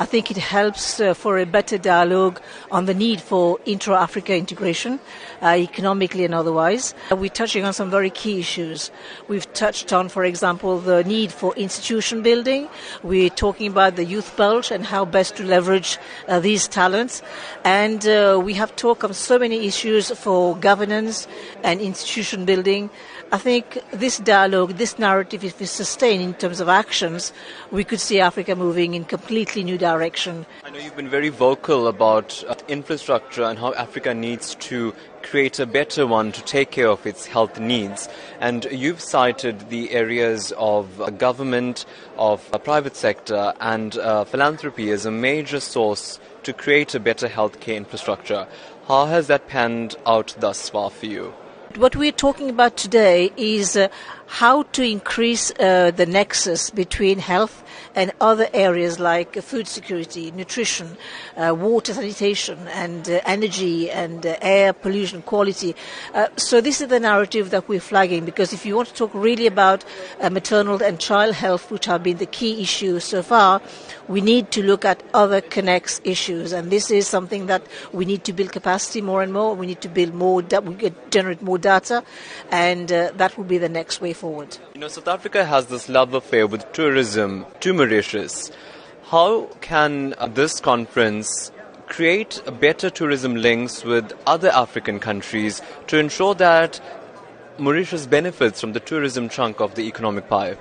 I think it helps uh, for a better dialogue on the need for intra-Africa integration, uh, economically and otherwise. Uh, we're touching on some very key issues. We've touched on, for example, the need for institution building. We're talking about the youth bulge and how best to leverage uh, these talents. And uh, we have talked on so many issues for governance and institution building. I think this dialogue, this narrative, if we sustain in terms of actions, we could see Africa moving in completely new direction. I know you've been very vocal about uh, infrastructure and how Africa needs to create a better one to take care of its health needs. And you've cited the areas of uh, government, of uh, private sector, and uh, philanthropy as a major source to create a better healthcare infrastructure. How has that panned out thus far for you? What we're talking about today is uh, how to increase uh, the nexus between health and other areas like food security, nutrition, uh, water sanitation, and uh, energy and uh, air pollution quality. Uh, so this is the narrative that we're flagging because if you want to talk really about uh, maternal and child health, which have been the key issues so far, we need to look at other connects issues, and this is something that we need to build capacity more and more. We need to build more, we generate more data, and that will be the next way forward. You know, South Africa has this love affair with tourism to Mauritius. How can uh, this conference create better tourism links with other African countries to ensure that Mauritius benefits from the tourism chunk of the economic pie?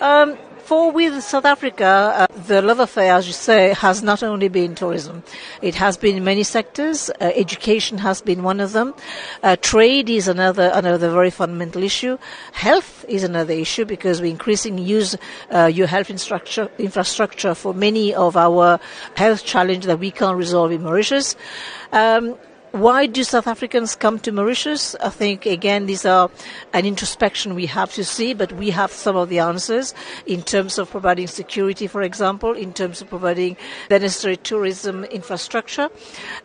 Um, for with South Africa, uh, the love affair, as you say, has not only been tourism. It has been in many sectors. Uh, education has been one of them. Uh, trade is another another very fundamental issue. Health is another issue because we increasingly use uh, your health infrastructure infrastructure for many of our health challenges that we can't resolve in Mauritius. Um, why do South Africans come to Mauritius? I think again these are an introspection we have to see, but we have some of the answers in terms of providing security, for example, in terms of providing the necessary tourism infrastructure,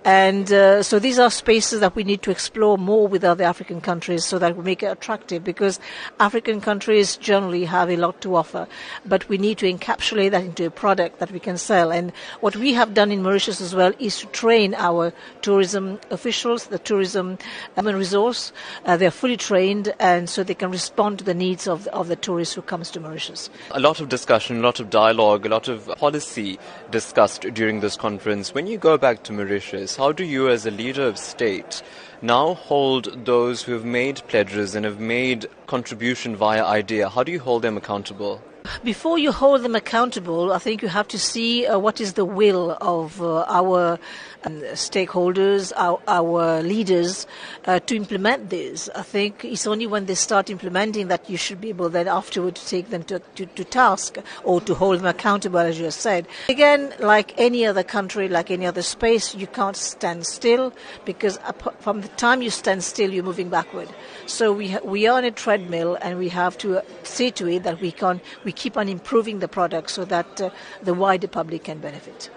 and uh, so these are spaces that we need to explore more with other African countries so that we make it attractive because African countries generally have a lot to offer, but we need to encapsulate that into a product that we can sell. And what we have done in Mauritius as well is to train our tourism officials, the tourism human resource. Uh, they're fully trained, and so they can respond to the needs of the, of the tourists who comes to Mauritius. A lot of discussion, a lot of dialogue, a lot of policy discussed during this conference. When you go back to Mauritius, how do you, as a leader of state, now hold those who have made pledges and have made contribution via IDEA? How do you hold them accountable? Before you hold them accountable, I think you have to see uh, what is the will of uh, our um, stakeholders, our, our leaders, uh, to implement this. I think it's only when they start implementing that you should be able then afterward to take them to, to, to task or to hold them accountable, as you have said. Again, like any other country, like any other space, you can't stand still because from the time you stand still, you're moving backward. So we we are on a treadmill, and we have to see to it that we can we keep on improving the product so that uh, the wider public can benefit.